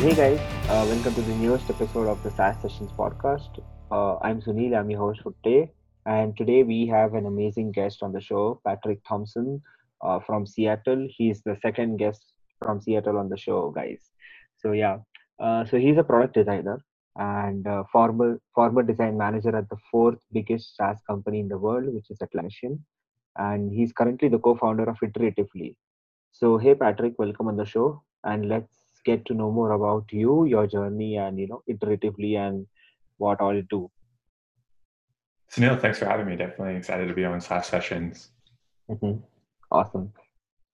hey guys, uh, welcome to the newest episode of the SaaS Sessions podcast. Uh, I'm Sunil, I'm your host for today, and today we have an amazing guest on the show, Patrick Thompson uh, from Seattle. He's the second guest from Seattle on the show, guys. So yeah, uh, so he's a product designer and former former design manager at the fourth biggest SaaS company in the world, which is Atlassian, and he's currently the co-founder of Iteratively. So hey Patrick, welcome on the show, and let's get to know more about you, your journey, and you know, iteratively and what all you do. Sunil, thanks for having me. Definitely excited to be on SaaS sessions. Mm-hmm. Awesome.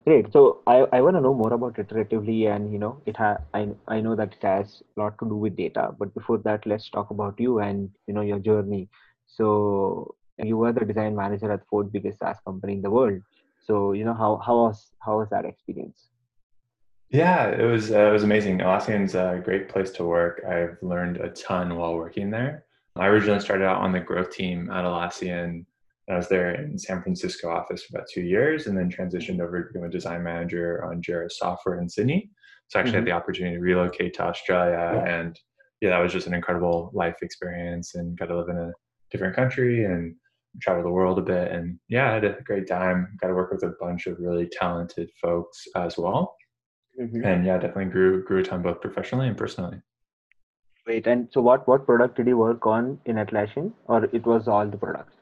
Great. So I, I want to know more about iteratively and you know it ha I I know that it has a lot to do with data, but before that let's talk about you and you know your journey. So you were the design manager at fourth biggest SaaS company in the world. So you know how how was how was that experience? Yeah, it was uh, it was amazing. Atlassian's a great place to work. I've learned a ton while working there. I originally started out on the growth team at Atlassian. I was there in San Francisco office for about two years, and then transitioned over to become a design manager on Jira Software in Sydney. So I actually mm-hmm. had the opportunity to relocate to Australia, yeah. and yeah, that was just an incredible life experience, and got to live in a different country and travel the world a bit. And yeah, I had a great time. Got to work with a bunch of really talented folks as well. Mm-hmm. And yeah, definitely grew grew a ton both professionally and personally. Wait, and so what what product did you work on in Atlassian, or it was all the products?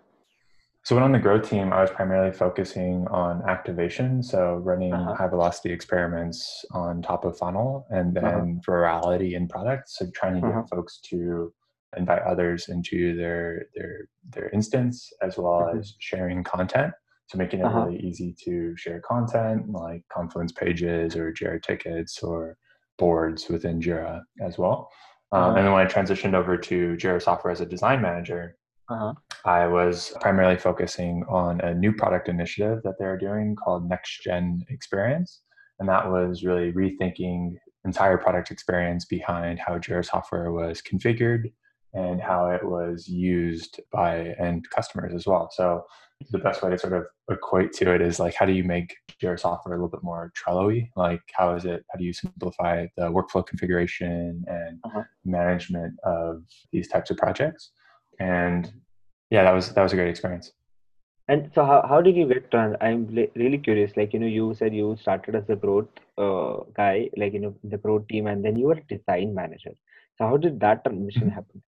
So when on the growth team, I was primarily focusing on activation, so running uh-huh. high velocity experiments on top of funnel, and then uh-huh. virality in products. So trying to uh-huh. get folks to invite others into their their their instance, as well mm-hmm. as sharing content. So making it uh-huh. really easy to share content like Confluence pages or Jira tickets or boards within Jira as well. Um, uh-huh. and then when I transitioned over to Jira Software as a design manager, uh-huh. I was primarily focusing on a new product initiative that they're doing called Next Gen Experience. And that was really rethinking entire product experience behind how Jira software was configured and how it was used by end customers as well. So the best way to sort of equate to it is like how do you make Jira software a little bit more Trello-y? Like how is it? How do you simplify the workflow configuration and uh-huh. management of these types of projects? And yeah, that was that was a great experience. And so, how, how did you get turned? I'm really curious. Like you know, you said you started as a growth uh, guy, like you know, the growth team, and then you were a design manager. So, how did that transition happen?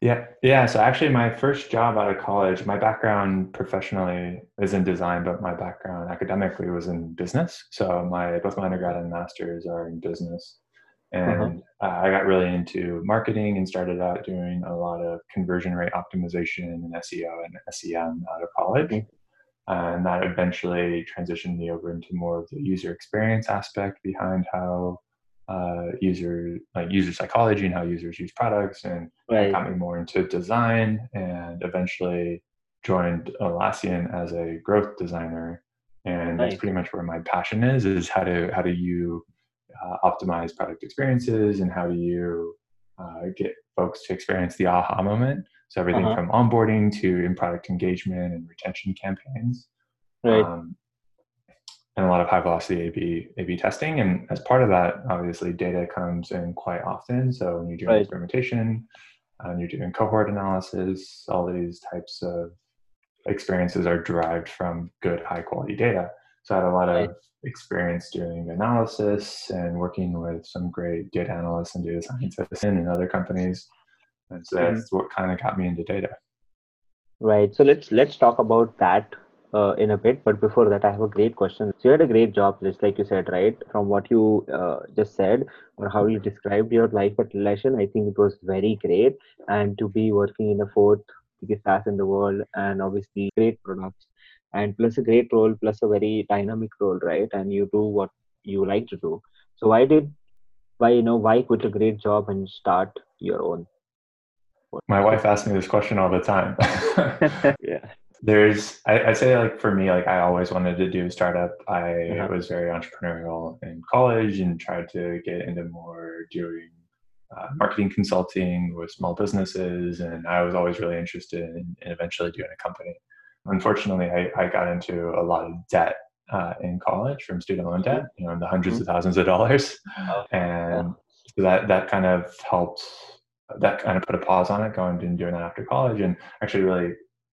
Yeah, yeah. So actually, my first job out of college, my background professionally is in design, but my background academically was in business. So my both my undergrad and masters are in business, uh-huh. and uh-huh. I got really into marketing and started out doing a lot of conversion rate optimization and SEO and SEM out of college. Mm-hmm. Uh, and that eventually transitioned me over into more of the user experience aspect behind how uh, user like user psychology and how users use products, and right. got me more into design, and eventually joined Atlassian as a growth designer. And nice. that's pretty much where my passion is: is how to how do you uh, optimize product experiences, and how do you uh, get folks to experience the aha moment. So everything uh-huh. from onboarding to in product engagement and retention campaigns. Right. Um, and a lot of high velocity A/B A/B testing. And as part of that, obviously, data comes in quite often. So when you're doing right. experimentation, and you're doing cohort analysis, all these types of experiences are derived from good high quality data. So I had a lot right. of experience doing analysis and working with some great data analysts and data scientists in other companies. And so that's mm-hmm. what kind of got me into data. Right. So let's let's talk about that uh, in a bit. But before that, I have a great question. So you had a great job, just like you said, right? From what you uh, just said or how you described your life at Atlassian, I think it was very great. And to be working in a fourth biggest SaaS in the world, and obviously great products, and plus a great role, plus a very dynamic role, right? And you do what you like to do. So why did why you know why quit a great job and start your own? My wife asks me this question all the time. yeah there's I, would say like for me like i always wanted to do a startup i uh-huh. was very entrepreneurial in college and tried to get into more doing uh, marketing consulting with small businesses and i was always really interested in, in eventually doing a company unfortunately I, I got into a lot of debt uh, in college from student loan debt you know in the 100s mm-hmm. of thousands of dollars and so that that kind of helped that kind of put a pause on it going and doing that after college and actually really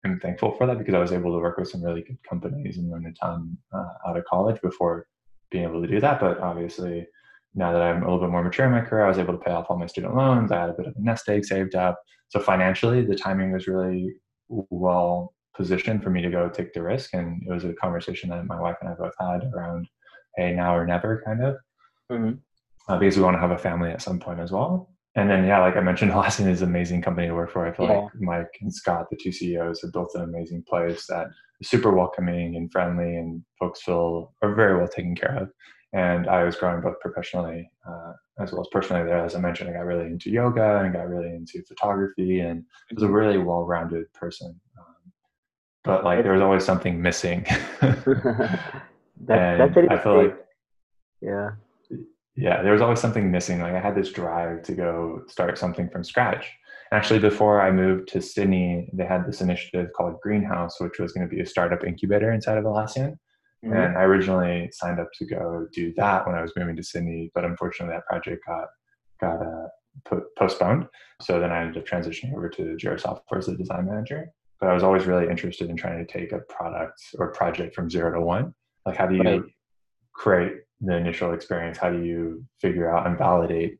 am thankful for that because I was able to work with some really good companies and learn a ton uh, out of college before being able to do that. But obviously, now that I'm a little bit more mature in my career, I was able to pay off all my student loans. I had a bit of a nest egg saved up. So financially, the timing was really well positioned for me to go take the risk. And it was a conversation that my wife and I both had around, hey, now or never kind of. Mm-hmm. Uh, because we want to have a family at some point as well and then yeah, like I mentioned, Atlassian is an amazing company to work for. I feel yeah. like Mike and Scott, the two CEOs, have built an amazing place that is super welcoming and friendly, and folks feel are very well taken care of. And I was growing both professionally uh, as well as personally there. As I mentioned, I got really into yoga and got really into photography, and I was a mm-hmm. really well-rounded person. Um, but like there was always something missing. that, that's I feel like yeah yeah, there was always something missing. Like I had this drive to go start something from scratch. Actually, before I moved to Sydney, they had this initiative called Greenhouse, which was going to be a startup incubator inside of Atlassian. Mm-hmm. And I originally signed up to go do that when I was moving to Sydney, but unfortunately, that project got got uh, put, postponed. So then I ended up transitioning over to Jira Software as a design manager. But I was always really interested in trying to take a product or project from zero to one. Like, how do you right. create the initial experience how do you figure out and validate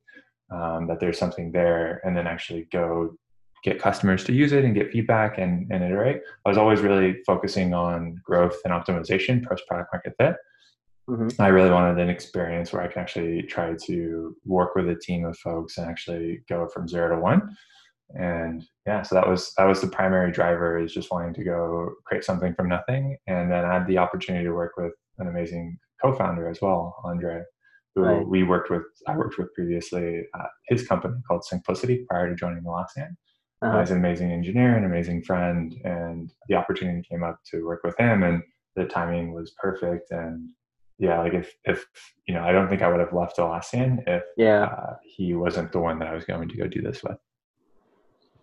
um, that there's something there and then actually go get customers to use it and get feedback and, and iterate? I was always really focusing on growth and optimization post product market fit. Mm-hmm. i really wanted an experience where i can actually try to work with a team of folks and actually go from zero to one. And yeah so that was that was the primary driver is just wanting to go create something from nothing and then i had the opportunity to work with an amazing co-founder as well, Andre, who right. we worked with. I worked with previously at his company called Syncplicity prior to joining Atlassian. Uh-huh. Uh, he's an amazing engineer, and amazing friend, and the opportunity came up to work with him, and the timing was perfect. And yeah, like if if you know, I don't think I would have left Atlassian if yeah uh, he wasn't the one that I was going to go do this with.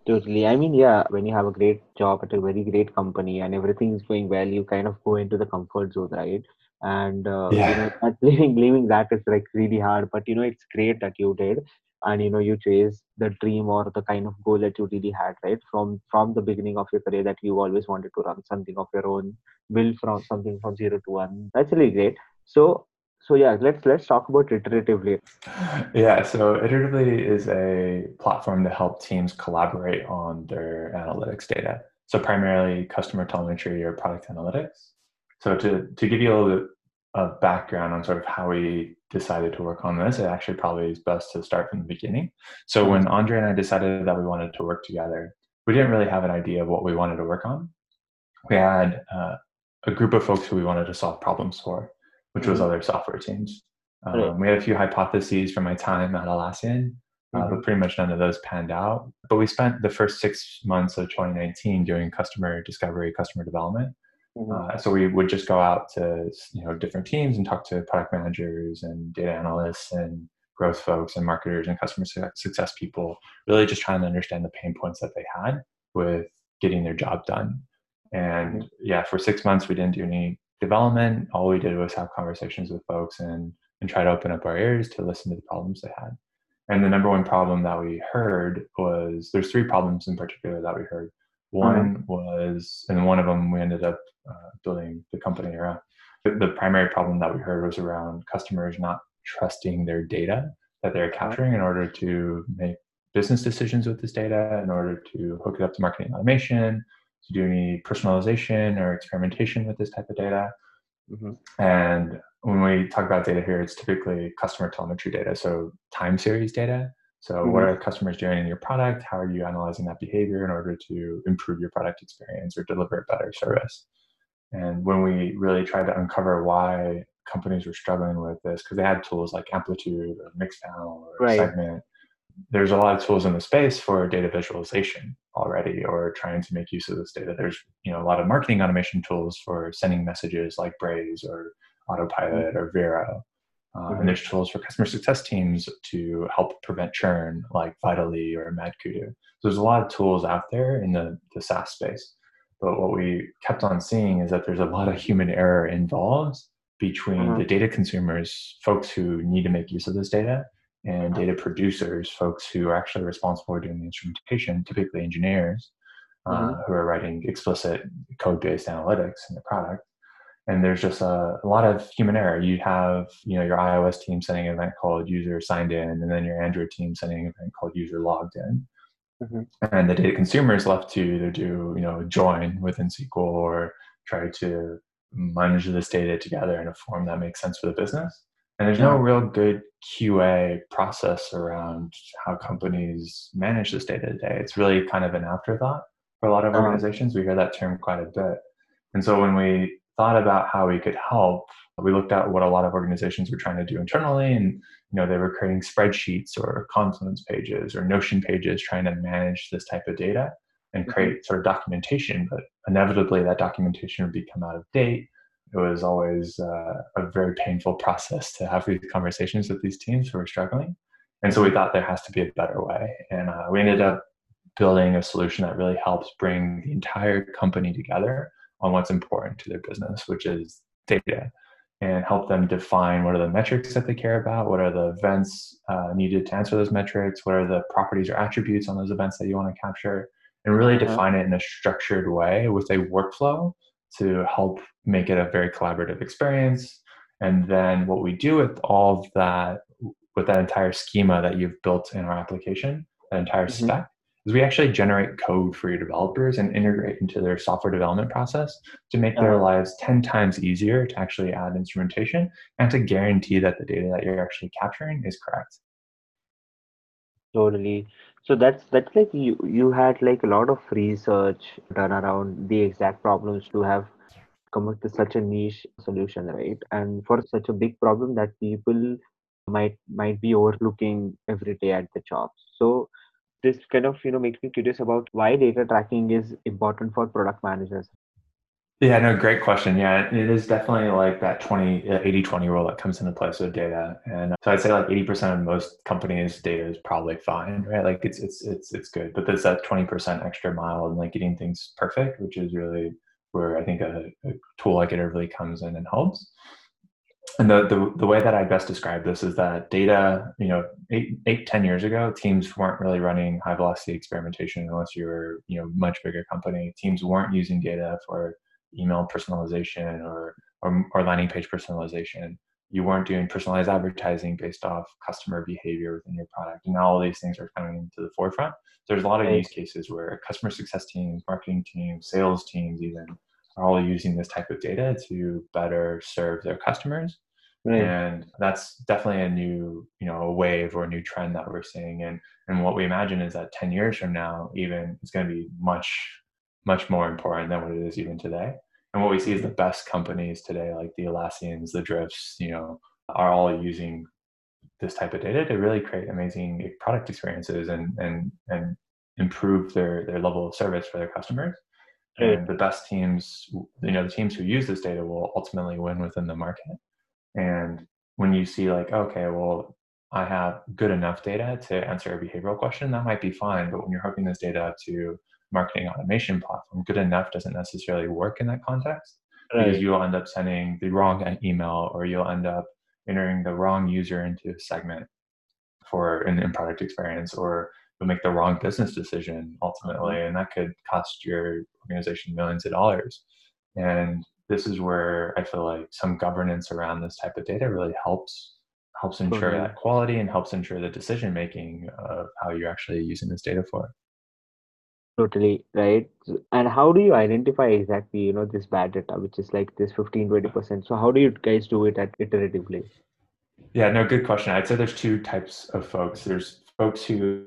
Totally. I mean, yeah, when you have a great job at a very great company and everything is going well, you kind of go into the comfort zone, right? And uh, yeah. you know leaving leaving that is like really hard but you know it's great that you did. And you know you chase the dream or the kind of goal that you really had right? From from the beginning of your career that you always wanted to run something of your own build from something from zero to one. That's really great. So so yeah let's let's talk about iteratively. Yeah so iteratively is a platform to help teams collaborate on their analytics data. So primarily customer telemetry or product analytics so to, to give you a little bit of background on sort of how we decided to work on this, it actually probably is best to start from the beginning. So when Andre and I decided that we wanted to work together, we didn't really have an idea of what we wanted to work on. We had uh, a group of folks who we wanted to solve problems for, which was mm-hmm. other software teams. Um. We had a few hypotheses from my time at Atlassian, uh, mm-hmm. but pretty much none of those panned out. But we spent the first six months of 2019 doing customer discovery, customer development. Mm-hmm. Uh, so we would just go out to you know different teams and talk to product managers and data analysts and growth folks and marketers and customer success people, really just trying to understand the pain points that they had with getting their job done. And mm-hmm. yeah, for six months we didn't do any development. All we did was have conversations with folks and and try to open up our ears to listen to the problems they had. And the number one problem that we heard was there's three problems in particular that we heard. One mm-hmm. was, and one of them we ended up uh, building the company around. The primary problem that we heard was around customers not trusting their data that they're capturing in order to make business decisions with this data, in order to hook it up to marketing automation, to do any personalization or experimentation with this type of data. Mm-hmm. And when we talk about data here, it's typically customer telemetry data, so time series data. So, mm-hmm. what are customers doing in your product? How are you analyzing that behavior in order to improve your product experience or deliver a better service? And when we really tried to uncover why companies were struggling with this, because they had tools like Amplitude or Mixpanel or right. Segment, there's a lot of tools in the space for data visualization already or trying to make use of this data. There's you know a lot of marketing automation tools for sending messages like Braze or Autopilot mm-hmm. or Vero. Mm-hmm. And there's tools for customer success teams to help prevent churn like Vitally or MadKudu. So there's a lot of tools out there in the, the SaaS space. But what we kept on seeing is that there's a lot of human error involved between mm-hmm. the data consumers, folks who need to make use of this data, and Uh-huh. data producers, folks who are actually responsible for doing the instrumentation, typically engineers, uh, Mhm. who are writing explicit code-based analytics in the product. And there's just a, a lot of human error. You have, you know, your iOS team sending an event called user signed in, and then your Android team sending an event called user logged in. Mhm. And the data consumer is left to either do, you know, join within SQL or try to manage this data together in a form that makes sense for the business. And there's no real good QA process around how companies manage this data today. It's really kind of an afterthought for a lot of Uh-huh. organizations. We hear that term quite a bit. And so when we thought about how we could help, we looked at what a lot of organizations were trying to do internally and you know they were creating spreadsheets or confluence pages or notion pages trying to manage this type of data and Mhm. create sort of documentation but inevitably that documentation would become out of date. It was always uh, a very painful process to have these conversations with these teams who were struggling. And so we thought there has to be a better way. And uh, we ended up building a solution that really helps bring the entire company together on what's important to their business which is data and help them define what are the metrics that they care about, what are the events uh, needed to answer those metrics, what are the properties or attributes on those events that you want to capture, and really Uh-huh. define it in a structured way with a workflow to help make it a very collaborative experience. And then what we do with all of that, with that entire schema that you've built in our application, that entire Mhm. spec, is we actually generate code for your developers and integrate into their software development process to make their Uh-huh. lives 10 times easier to actually add instrumentation and to guarantee that the data that you're actually capturing is correct. Totally. So that's that's like you you had like a lot of research done around the exact problems to have come up with such a niche solution, right? And for such a big problem that people might might be overlooking every day at the job. So this kind of you know makes me curious about why data tracking is important for product managers. Yeah, no, great question. Yeah, it is definitely like that 20, uh, 80 20 rule that comes into place with data. And so I'd say like 80% of most companies' data is probably fine, right? Like it's, it's, it's, it's good. But there's that 20% extra mile and like getting things perfect, which is really where I think a, a tool like it really comes in and helps. And the, the, the way that I best describe this is that data, you know, eight, eight, 10 years ago, teams weren't really running high velocity experimentation unless you were, you know, much bigger company. Teams weren't using data for email personalization or, or, or landing page personalization. You weren't doing personalized advertising based off customer behavior within your product. And now all these things are coming to the forefront. There's a lot of use cases where customer success teams, marketing teams, sales teams even are all using this type of data to better serve their customers. Right. and that's definitely a new you know a wave or a new trend that we're seeing. And and what we imagine is that 10 years from now even it's going to be much much more important than what it is even today. And what we see is the best companies today like the Atlassians the drifts you know are all using this type of data to really create amazing product experiences and and and improve their their level of service for their customers Right. and the best teams you know the teams who use this data will ultimately win within the market and when you see like, okay, well, I have good enough data to answer a behavioral question, that might be fine. But when you're hooking this data to marketing automation platform, good enough doesn't necessarily work in that context because you'll end up sending the wrong email or you'll end up entering the wrong user into a segment for an in product experience or you'll make the wrong business decision ultimately mm-hmm. and that could cost your organization millions of dollars and this is where i feel like some governance around this type of data really helps helps oh, ensure Totally. that quality and helps ensure the decision making of how you're actually using this data for Totally right. And how do you identify exactly, you know, this bad data, which is like this 15, 20%? So how do you guys do it at iteratively? yeah no good question i'd say there's two types of folks there's folks who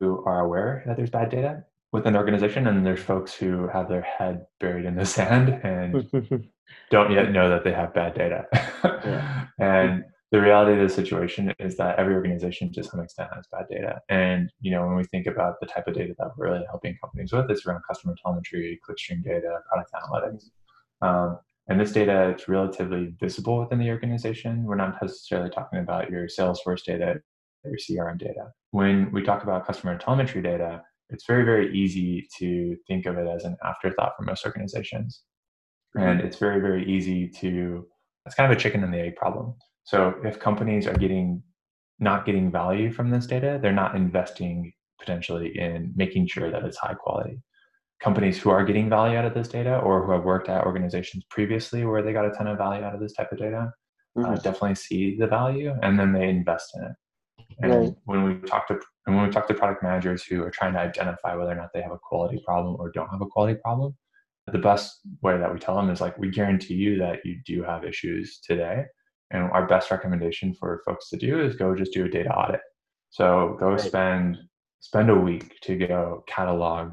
who are aware that there's bad data within the organization and there's folks who have their head buried in the sand and don't yet know that they have bad data. Yeah. and the reality of the situation is that every organization to some extent has bad data. And you know, when we think about the type of data that we're really helping companies with, it's around customer telemetry, clickstream data, product analytics. Um, and this data is relatively visible within the organization. We're not necessarily talking about your Salesforce data, your CRM data. When we talk about customer telemetry data, it's very, very easy to think of it as an afterthought for most organizations and it's very very easy to it's kind of a chicken and the egg problem so if companies are getting not getting value from this data, they're not investing potentially in making sure that it's high quality. Companies who are getting value out of this data or who have worked at organizations previously where they got a ton of value out of this type of data uh, mm-hmm. uh, definitely see the value and then they invest in it. And right. when we talk to and when we talk to product managers who are trying to identify whether or not they have a quality problem or don't have a quality problem, the best way that we tell them is like we guarantee you that you do have issues today and our best recommendation for folks to do is go just do a data audit so go right. spend spend a week to go catalog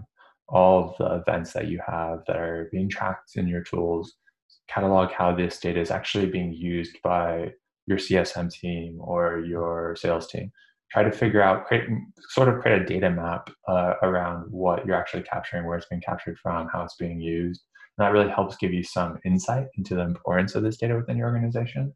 all of the events that you have that are being tracked in your tools catalog how this data is actually being used by your csm team or your sales team try to figure out create sort of create a data map uh, around what you're actually capturing where it's being captured from how it's being used. And that really helps give you some insight into the importance of this data within your organization.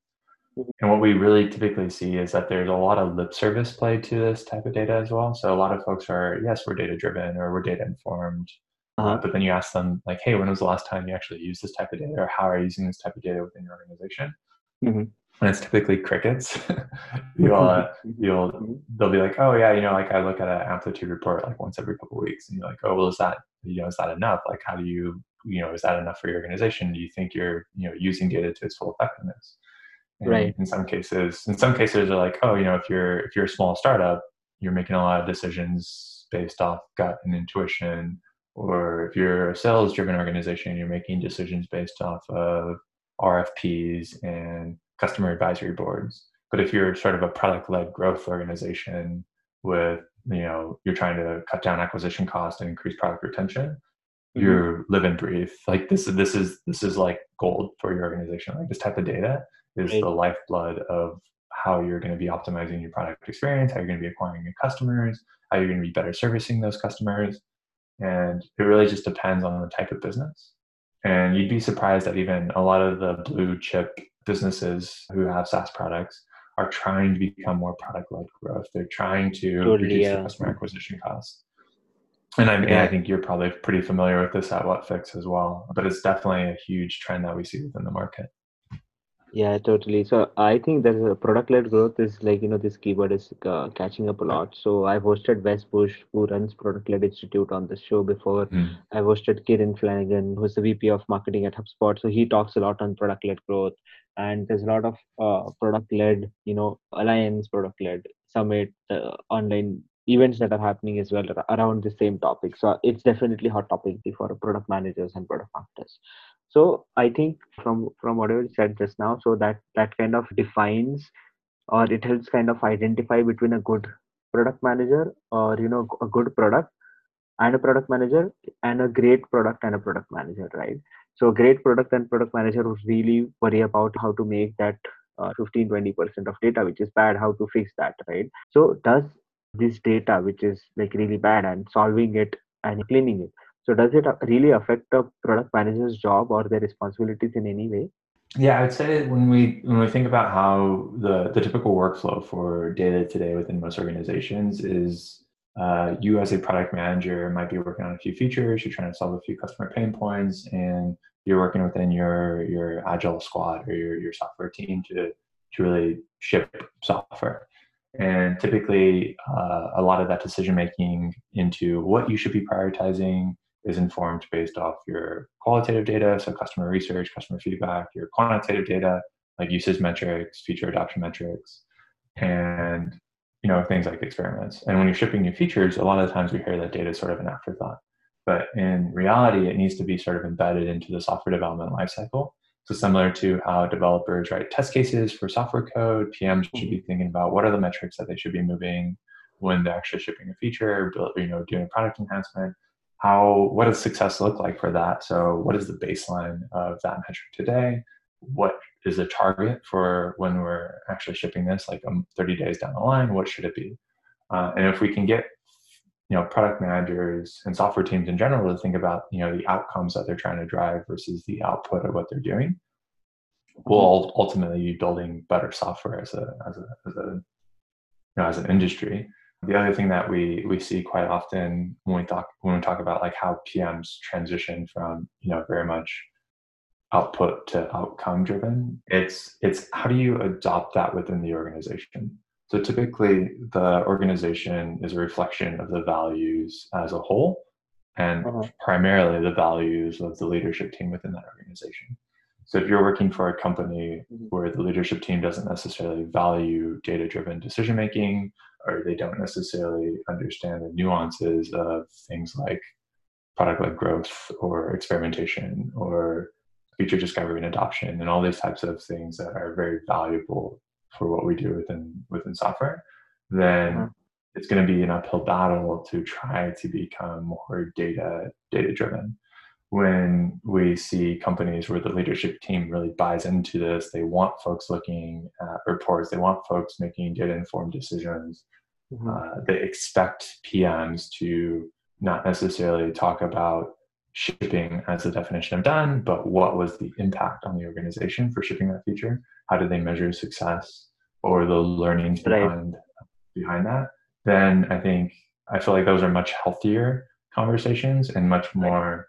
Mm-hmm. and what we really typically see is that there's a lot of lip service play to this type of data as well. So a lot of folks are yes we're data driven or we're data informed uh, but then you ask them like hey when was the last time you actually used this type of data? Or how are you using this type of data within your organization? Mm-hmm and it's typically crickets. you'll uh, you'll they'll be like, oh yeah, you know, like I look at an amplitude report like once every couple weeks, and you're like, oh well, is that you know is that enough? Like, how do you you know is that enough for your organization? Do you think you're you know using data to its full effectiveness? And right. In some cases, in some cases, they're like, oh, you know, if you're if you're a small startup, you're making a lot of decisions based off gut and intuition, or if you're a sales driven organization, you're making decisions based off of RFPs and customer advisory boards. But if you're sort of a product led growth organization with, you know, you're trying to cut down acquisition cost and increase product retention, mm-hmm. you live and breathe. Like this is this is this is like gold for your organization. Like this type of data is right. the lifeblood of how you're going to be optimizing your product experience, how you're going to be acquiring new customers, how you're going to be better servicing those customers. And it really just depends on the type of business. And you'd be surprised that even a lot of the blue chip businesses who have SaaS products are trying to become more product led growth. They're trying to totally, reduce yeah. customer acquisition costs. And I, yeah. I think you're probably pretty familiar with this at Whatfix as well, but it's definitely a huge trend that we see within the market. Yeah, totally. So I think that a product-led growth is like you know this keyword is uh, catching up a lot. So I've hosted Wes Bush, who runs Product-led Institute, on the show before. Mm. I've hosted Kieran Flanagan, who's the VP of Marketing at HubSpot. So he talks a lot on product-led growth, and there's a lot of uh, product-led, you know, alliance product-led summit, uh, online events that are happening as well around the same topic. So it's definitely a hot topic for product managers and product marketers so i think from from whatever you said just now so that that kind of defines or it helps kind of identify between a good product manager or you know a good product and a product manager and a great product and a product manager right? So great product and product manager would really worry about how to make that uh, 15 20% of data which is bad how to fix that right? So does this data which is like really bad and solving it and cleaning it so does it really affect a product manager's job or their responsibilities in any way? Yeah, I'd say when we when we think about how the the typical workflow for data today within most organizations is uh, you as a product manager might be working on a few features, you're trying to solve a few customer pain points, and you're working within your your agile squad or your your software team to to really ship software. And typically, uh, a lot of that decision making into what you should be prioritizing, is informed based off your qualitative data, so customer research, customer feedback, your quantitative data, like usage metrics, feature adoption metrics, and you know things like experiments. And when you're shipping new features, a lot of times we hear that data is sort of an afterthought. But in reality, it needs to be sort of embedded into the software development lifecycle. So similar to how developers write test cases for software code, PMs should be thinking about what are the metrics that they should be moving when they're actually shipping a feature, you know, doing a product enhancement how what does success look like for that? So what is the baseline of that metric today? What is the target for when we're actually shipping this like um, 30 days down the line? What should it be? Uh, and if we can get you know product managers and software teams in general to think about you know the outcomes that they're trying to drive versus the output of what they're doing we'll ultimately be building better software as a as a as a you know as an industry the other thing that we we see quite often when we talk when we talk about like how PMs transition from you know very much output to outcome driven, it's it's how do you adopt that within the organization? So typically, the organization is a reflection of the values as a whole, and uh-huh. primarily the values of the leadership team within that organization. So if you're working for a company mm-hmm. where the leadership team doesn't necessarily value data driven decision making, or they don't necessarily understand the nuances of things like product led growth or experimentation or feature discovery and adoption and all these types of things that are very valuable for what we do within within software, then mm-hmm. it's going to be an uphill battle to try to become more data data driven when we see companies where the leadership team really buys into this, they want folks looking at reports, they want folks making data informed decisions. Mm-hmm. Uh, they expect PMs to not necessarily talk about shipping as the definition of done, but what was the impact on the organization for shipping that feature? How did they measure success or the learnings behind behind that? Then I think I feel like those are much healthier conversations and much more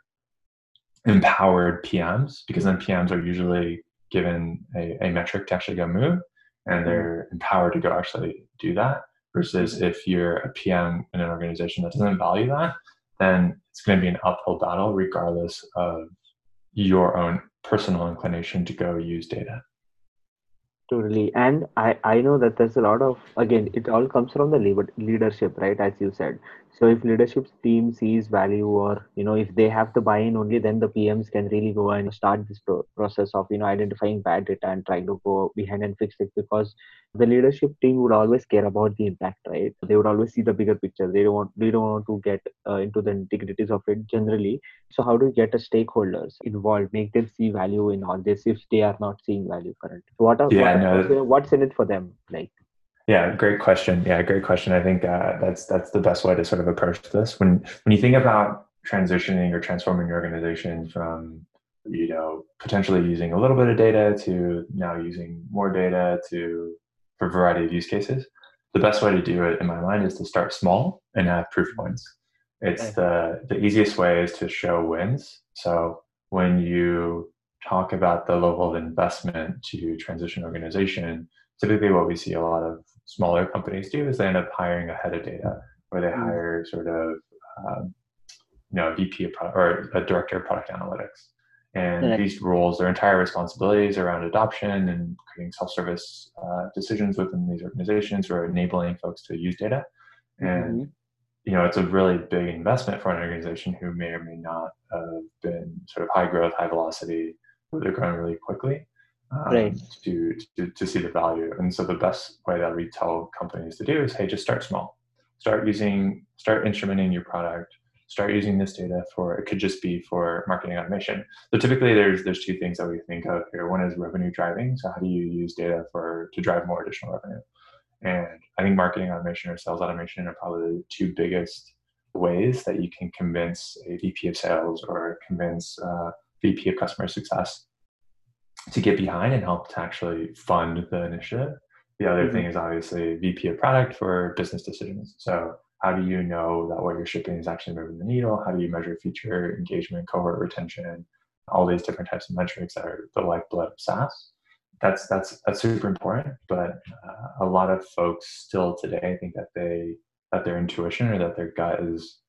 empowered PMs because then PMs are usually given a, a metric to actually go move and mm-hmm. they're empowered to go actually do that versus if you're a PM in an organization that doesn't value that, then it's going to be an uphill battle regardless of your own personal inclination to go use data. Totally. And i i know that there's a lot of again it all comes from the leadership right as you said so if leadership team sees value or you know if they have the buy-in only then the pms can really go and start this pro- process of you know identifying bad data and trying to go behind and fix it because the leadership team would always care about the impact right? They would always see the bigger picture. They don't want they don't want to get uh, into the integrities of it generally. So how do you get the stakeholders involved make them see value in all this if they are not seeing value currently? So what are yeah, what, no. what's in it for them like yeah, great question. Yeah, great question. I think uh, that's that's the best way to sort of approach this. When when you think about transitioning or transforming your organization from you know potentially using a little bit of data to now using more data to for a variety of use cases, the best way to do it in my mind is to start small and have proof points. It's the the easiest way is to show wins. So when you talk about the level of investment to transition organization, typically what we see a lot of smaller companies do is they end up hiring a head of data or they mm. hire sort of um, you know a VP of product or a director of product analytics. And these roles, their entire responsibilities around adoption and creating self-service uh, decisions within these organizations or enabling folks to use data. And mm-hmm. you know, it's a really big investment for an organization who may or may not have been sort of high growth, high velocity, where they're growing really quickly um, right. to, to, to see the value. And so the best way that we tell companies to do is, hey, just start small. Start using, start instrumenting your product. Start using this data for it could just be for marketing automation. So typically, there's there's two things that we think of here. One is revenue driving. So how do you use data for to drive more additional revenue? And I think marketing automation or sales automation are probably the two biggest ways that you can convince a VP of sales or convince a VP of customer success to get behind and help to actually fund the initiative. The other mm-hmm. thing is obviously VP of product for business decisions. So how do you know that what you're shipping is actually moving the needle? How do you measure feature engagement, cohort retention, all these different types of metrics that are the lifeblood of SaaS? That's that's that's super important. But uh, a lot of folks still today think that they that their intuition or that their gut is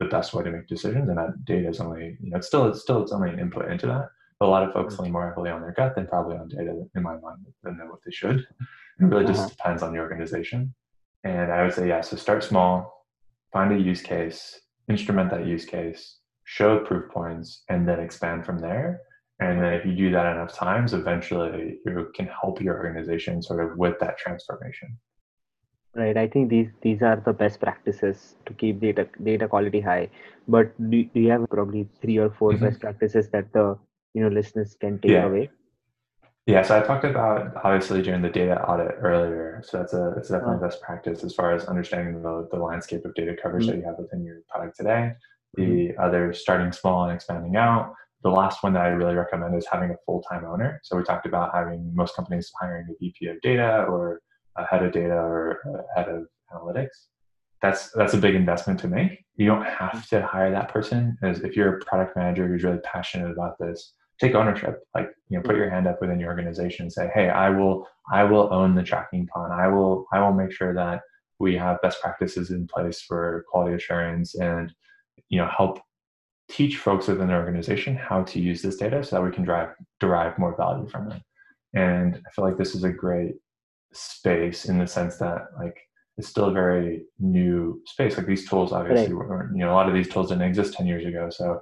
the best way to make decisions, and that data is only you know it's still it's still it's only an input into that a lot of folks mm. lean more heavily on their gut than probably on data in my mind than what they should. It really just uh-huh. depends on the organization. And I would say, yeah, so start small, find a use case, instrument that use case, show proof points, and then expand from there. And then if you do that enough times, eventually you can help your organization sort of with that transformation. Right. I think these these are the best practices to keep data data quality high. But do, do you have probably three or 4 mm-hmm. best practices that the you know listeners can take yeah. away? Yeah, so I talked about obviously during the data audit earlier. So that's a that's definitely oh. best practice as far as understanding the, the landscape of data coverage mm-hmm. that you have within your product today. The mm-hmm. other starting small and expanding out. The last one that I really recommend is having a full-time owner. So we talked about having most companies hiring a VP of data or a head of data or a head of analytics. That's that's a big investment to make. You don't have to hire that person as if you're a product manager who's really passionate about this take ownership like you know put mm-hmm. your hand up within your organization and say hey i will i will own the tracking plan i will i will make sure that we have best practices in place for quality assurance and you know help teach folks within the organization how to use this data so that we can drive derive more value from it. And i feel like this is a great space in the sense that like it's still a very new space. Like these tools obviously right. were, you know a lot of these tools didn't exist 10 years ago. So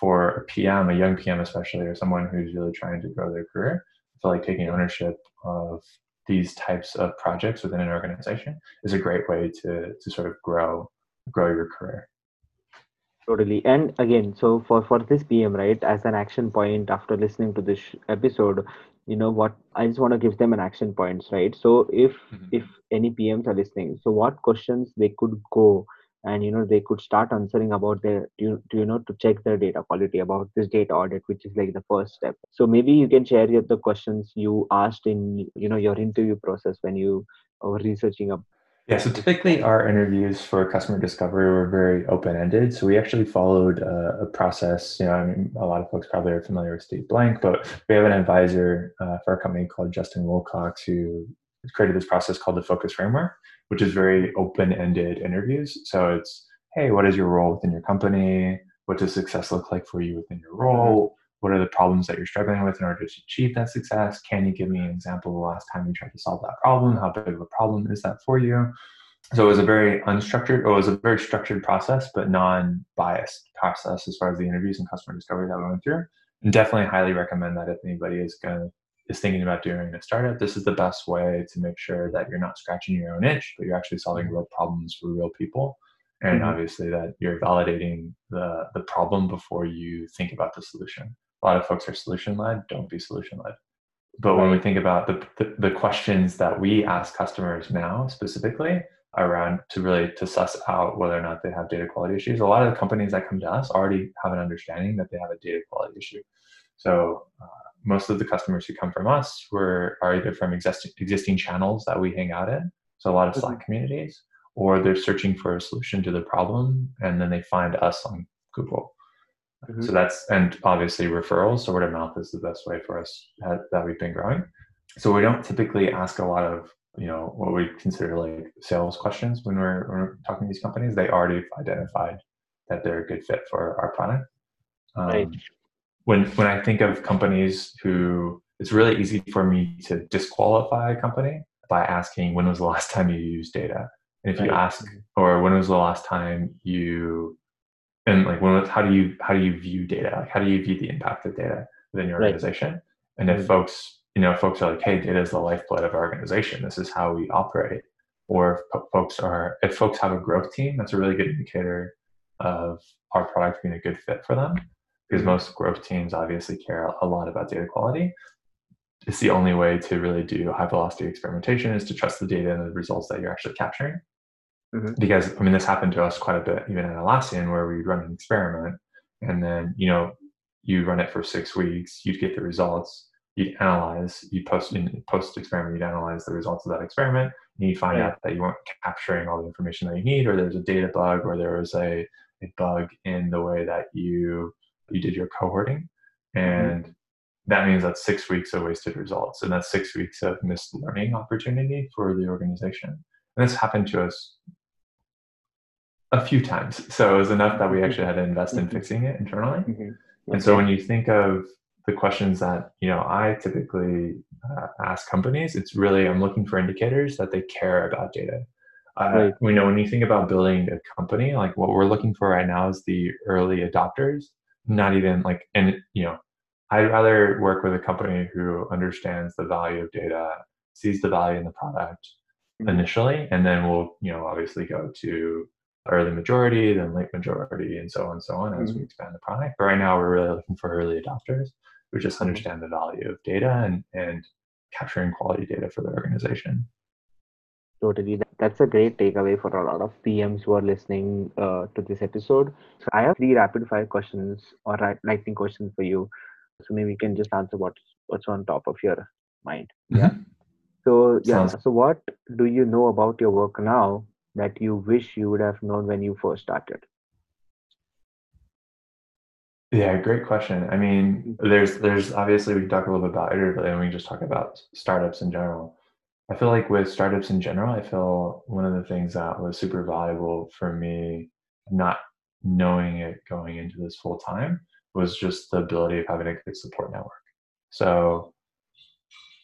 for a pm a young pm especially or someone who's really trying to grow their career i feel like taking ownership of these types of projects within an organization is a great way to to sort of grow grow your career. Totally. And again so for for this pm right as an action point after listening to this episode you know what i just want to give them an action points right? So if mm-hmm. if any pms are listening so what questions they could go and you know they could start answering about their you, you know to check their data quality about this data audit which is like the first step so maybe you can share the questions you asked in you know your interview process when you were researching up yeah, so typically our interviews for customer discovery were very open ended. So we actually followed a, a, process. You know, I mean, a lot of folks probably are familiar with Steve Blank, but we have an advisor uh, for our company called Justin Wilcox who created this process called the Focus Framework, which is very open ended interviews. So it's, hey, what is your role within your company? What does success look like for you within your role? What are the problems that you're struggling with in order to achieve that success? Can you give me an example of the last time you tried to solve that problem? How big of a problem is that for you? So it was a very unstructured, or it was a very structured process, but non-biased process as far as the interviews and customer discovery that we went through. And definitely highly recommend that if anybody is going to is thinking about doing a startup, this is the best way to make sure that you're not scratching your own itch, but you're actually solving real problems for real people. And mm-hmm. obviously that you're validating the the problem before you think about the solution. A lot of folks are solution led don't be solution led. But when we think about the, the, the questions that we ask customers now specifically around to really to suss out whether or not they have data quality issues a lot of the companies that come to us already have an understanding that they have a data quality issue. So uh, most of the customers who come from us were are either from existing existing channels that we hang out in so a lot of slack mm-hmm. communities or they're searching for a solution to the problem and then they find us on google Mm-hmm. So that's and obviously referrals. So word of mouth is the best way for us that we've been growing. So we don't typically ask a lot of you know what we consider like sales questions when we're, when we're talking to these companies. They already identified that they're a good fit for our product. Um, right. When when I think of companies who, it's really easy for me to disqualify a company by asking when was the last time you used data. And if right. you ask, or when was the last time you and like when how do you how do you view data like how do you view the impact of data within your organization right. and if mm-hmm. folks you know folks are like hey data is the lifeblood of our organization this is how we operate or if folks are if folks have a growth team that's a really good indicator of our product being a good fit for them because most growth teams obviously care a lot about data quality. It's the only way to really do high velocity experimentation is to trust the data and the results that you're actually capturing. Mm-hmm. Because I mean, this happened to us quite a bit, even at Atlassian, where we'd run an experiment, and then you know, you run it for six weeks, you'd get the results, you'd analyze, you post in post experiment, you'd analyze the results of that experiment, and you find out that you weren't capturing all the information that you need, or there's a data bug, or there was a, a bug in the way that you you did your cohorting, mm-hmm. and mm-hmm. that means that's six weeks of wasted results, and that's six weeks of missed learning opportunity for the organization. And this happened to us a few times. So it was enough that we actually had to invest in mm-hmm. fixing it internally. Mm-hmm. And so when you think of the questions that you know I typically uh, ask companies, it's really I'm looking for indicators that they care about data. Uh, right. We know when you think about building a company, like what we're looking for right now is the early adopters. Not even like, and you know, I'd rather work with a company who understands the value of data, sees the value in the product mm-hmm. initially, and then we'll you know obviously go to early majority, then late majority, and so on and so on as mm-hmm. we expand the product. But right now, we're really looking for early adopters who just mm-hmm. understand the value of data and, and capturing quality data for the organization. Totally. That's a great takeaway for a lot of PMs who are listening uh, to this episode. So I have three rapid fire questions or lightning questions for you. So maybe you can just answer what's what's on top of your mind. Yeah. Mm-hmm. So yeah. Sounds- so what do you know about your work now that you wish you would have known when you first started? Yeah, great question. I mean, Mm-hmm. there's there's obviously we can talk a little bit about iteratively, and we can just talk about startups in general. I feel like with startups in general, I feel one of the things that was super valuable for me, not knowing it going into this full time, was just the ability of having a good support network. So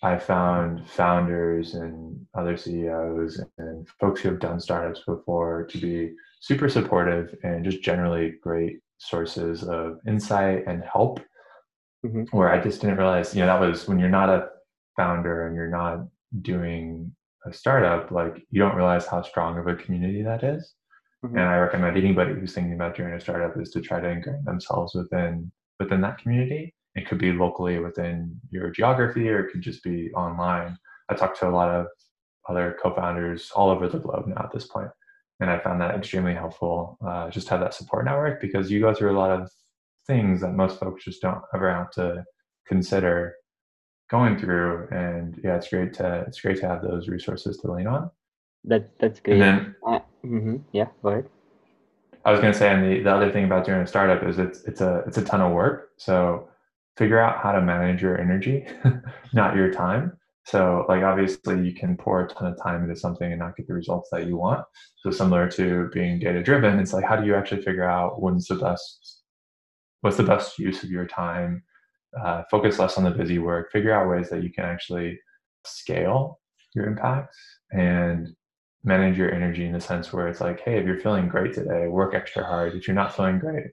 I found founders and other CEOs and folks who have done startups before to be super supportive and just generally great sources of insight and help. Mhm. Where I just didn't realize, you know, that was when you're not a founder and you're not doing a startup, like you don't realize how strong of a community that is. Mhm. And I recommend anybody who's thinking about doing a startup is to try to ingrain themselves within within that community. It could be locally within your geography, or it could just be online. I talked to a lot of other co-founders all over the globe now at this point, and I found that extremely helpful. Uh, just have that support network because you go through a lot of things that most folks just don't ever have to consider going through. And yeah, it's great to it's great to have those resources to lean on. That that's great. Then Uh, mhm. Yeah, go ahead. I was going to say, and the, the other thing about doing a startup is it's it's a it's a ton of work. So figure out how to manage your energy, not your time. So like obviously you can pour a ton of time into something and not get the results that you want. So similar to being data driven, it's like how do you actually figure out when's the best what's the best use of your time? Uh, focus less on the busy work. Figure out ways that you can actually scale your impacts and manage your energy in the sense where it's like, hey, if you're feeling great today, work extra hard. If you're not feeling great,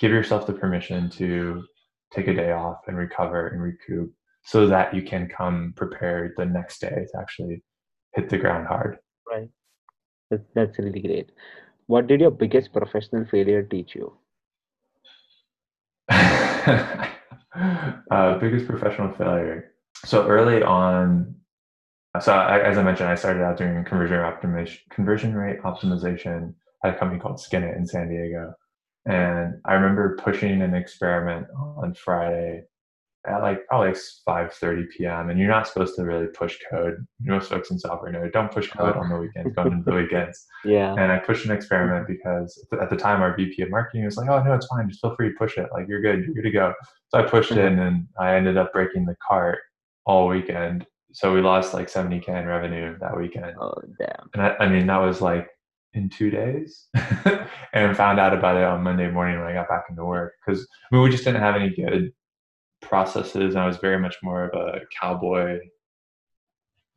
give yourself the permission to take a day off and recover and recoup so that you can come prepared the next day to actually hit the ground hard. Right. That, that's really great. What did your biggest professional failure teach you? uh, biggest professional failure. So early on, so I, as I mentioned, I started out doing conversion optimization, conversion rate optimization at a company called Skinit in San Diego. And I remember pushing an experiment on Friday at like probably 5:30 p.m. And you're not supposed to really push code. Most folks in software know don't push code on the weekends, going into the weekends. Yeah. And I pushed an experiment because at the time our VP of marketing was like, "Oh no, it's fine. Just feel free to push it. Like you're good. You're good to go." So I pushed it, mm-hmm. and I ended up breaking the cart all weekend. So we lost like 70k in revenue that weekend. Oh damn. And I, I mean that was like in two days, and found out about it on Monday morning when I got back into work because I mean we just didn't have any good processes. And I was very much more of a cowboy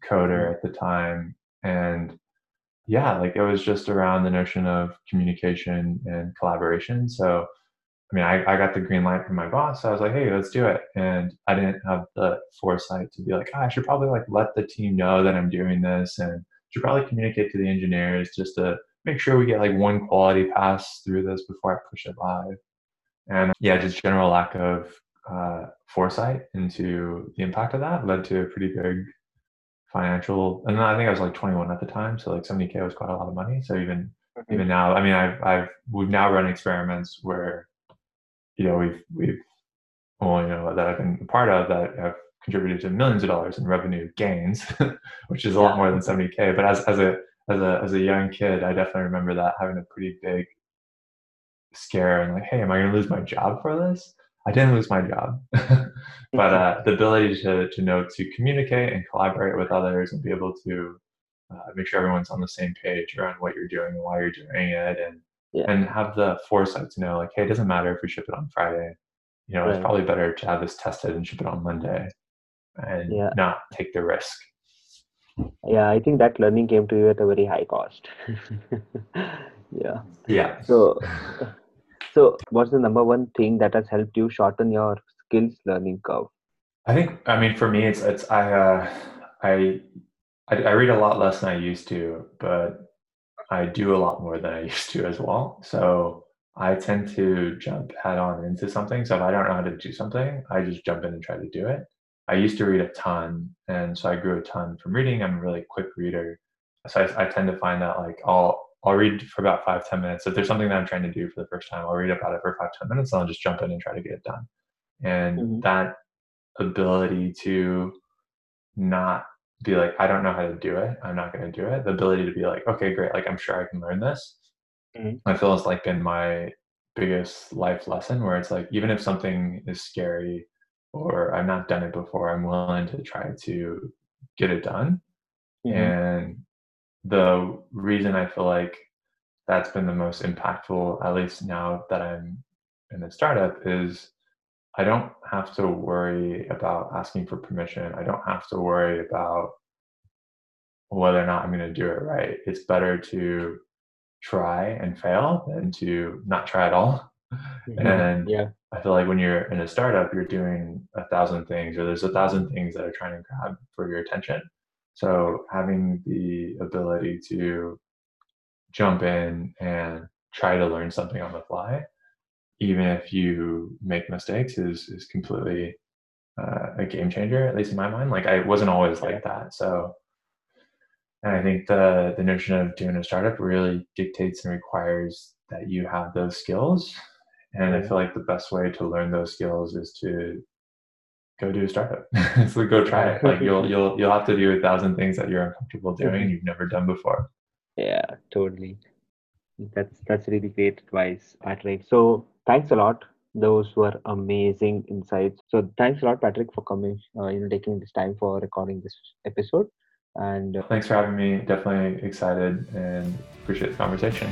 coder at the time, and yeah, like it was just around the notion of communication and collaboration. So, I mean, I, I got the green light from my boss. So I was like, hey, let's do it. And I didn't have the foresight to be like, oh, I should probably like let the team know that I'm doing this and should probably communicate to the engineers just to make sure we get like one quality pass through this before I push it live. And yeah, just general lack of uh, foresight into the impact of that led to a pretty big financial and I think I was like 21 at the time so like 70k was quite a lot of money. So even Mhm. even now I mean I've I've we've now run experiments where you know we've we've well you know that I've been a part of that have contributed to millions of dollars in revenue gains which is a lot more than 70k but as as a as a as a young kid I definitely remember that having a pretty big scare and like hey am I going to lose my job for this I didn't lose my job but uh, the ability to, to know to communicate and collaborate with others and be able to uh, make sure everyone's on the same page around what you're doing and why you're doing it and Yeah. and have the foresight to know like hey it doesn't matter if we ship it on friday you know it's probably better to have this tested and ship it on monday and Yeah. not take the risk Yeah, I think that learning came to you at a very high cost. yeah. yeah So, so what's the number one thing that has helped you shorten your skills learning curve? I think I mean for me it's it's I uh I I, I read a lot less than I used to, but I do a lot more than I used to as well. So I tend to jump head on into something. So if I don't know how to do something, I just jump in and try to do it. I used to read a ton, and so I grew a ton from reading. I'm a really quick reader, so I, I tend to find that like I'll I'll read for about five ten minutes. If there's something that I'm trying to do for the first time, I'll read about it for five ten minutes, and I'll just jump in and try to get it done. And Mhm. that ability to not be like, I don't know how to do it. I'm not going to do it. The ability to be like, okay, great. Like, I'm sure I can learn this. Mhm. I feel it's like been my biggest life lesson where it's like even if something is scary or I've not done it before, I'm willing to try to get it done. Mm-hmm. And the reason I feel like that's been the most impactful, at least now that I'm in a startup, is I don't have to worry about asking for permission. I don't have to worry about whether or not I'm going to do it right. It's better to try and fail than to not try at all. Mm-hmm. And yeah. I feel like when you're in a startup, you're doing a thousand things, or there's a thousand things that are trying to grab for your attention. So having the ability to jump in and try to learn something on the fly, even if you make mistakes, is is completely uh, a game changer. At least in my mind, like I wasn't always like that. So, and I think the the notion of doing a startup really dictates and requires that you have those skills. And I feel like the best way to learn those skills is to go do a startup. so go try it. Like you'll you'll you'll have to do a thousand things that you're uncomfortable doing mm-hmm. you've never done before. Yeah, totally. That's that's really great advice, Patrick. So thanks a lot. Those were amazing insights. So thanks a lot, Patrick, for coming. Uh, you know, taking this time for recording this episode. And uh, thanks for having me. Definitely excited and appreciate the conversation.